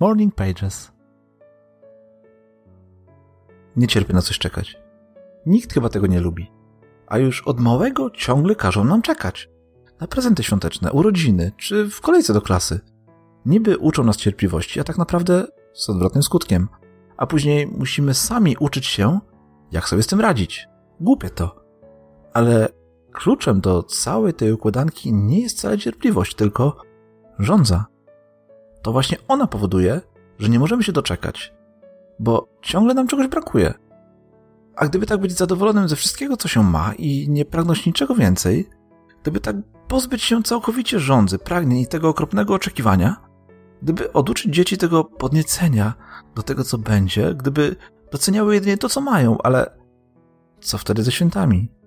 Morning Pages. Nie cierpię na coś czekać. Nikt chyba tego nie lubi. A już od małego ciągle każą nam czekać. Na prezenty świąteczne, urodziny, czy w kolejce do klasy. Niby uczą nas cierpliwości, a tak naprawdę z odwrotnym skutkiem. A później musimy sami uczyć się, jak sobie z tym radzić. Głupie to. Ale kluczem do całej tej układanki nie jest wcale cierpliwość, tylko żądza. To właśnie ona powoduje, że nie możemy się doczekać, bo ciągle nam czegoś brakuje. A gdyby tak być zadowolonym ze wszystkiego, co się ma i nie pragnąć niczego więcej, gdyby tak pozbyć się całkowicie żądzy, pragnień i tego okropnego oczekiwania, gdyby oduczyć dzieci tego podniecenia do tego, co będzie, gdyby doceniały jedynie to, co mają, ale co wtedy ze świętami?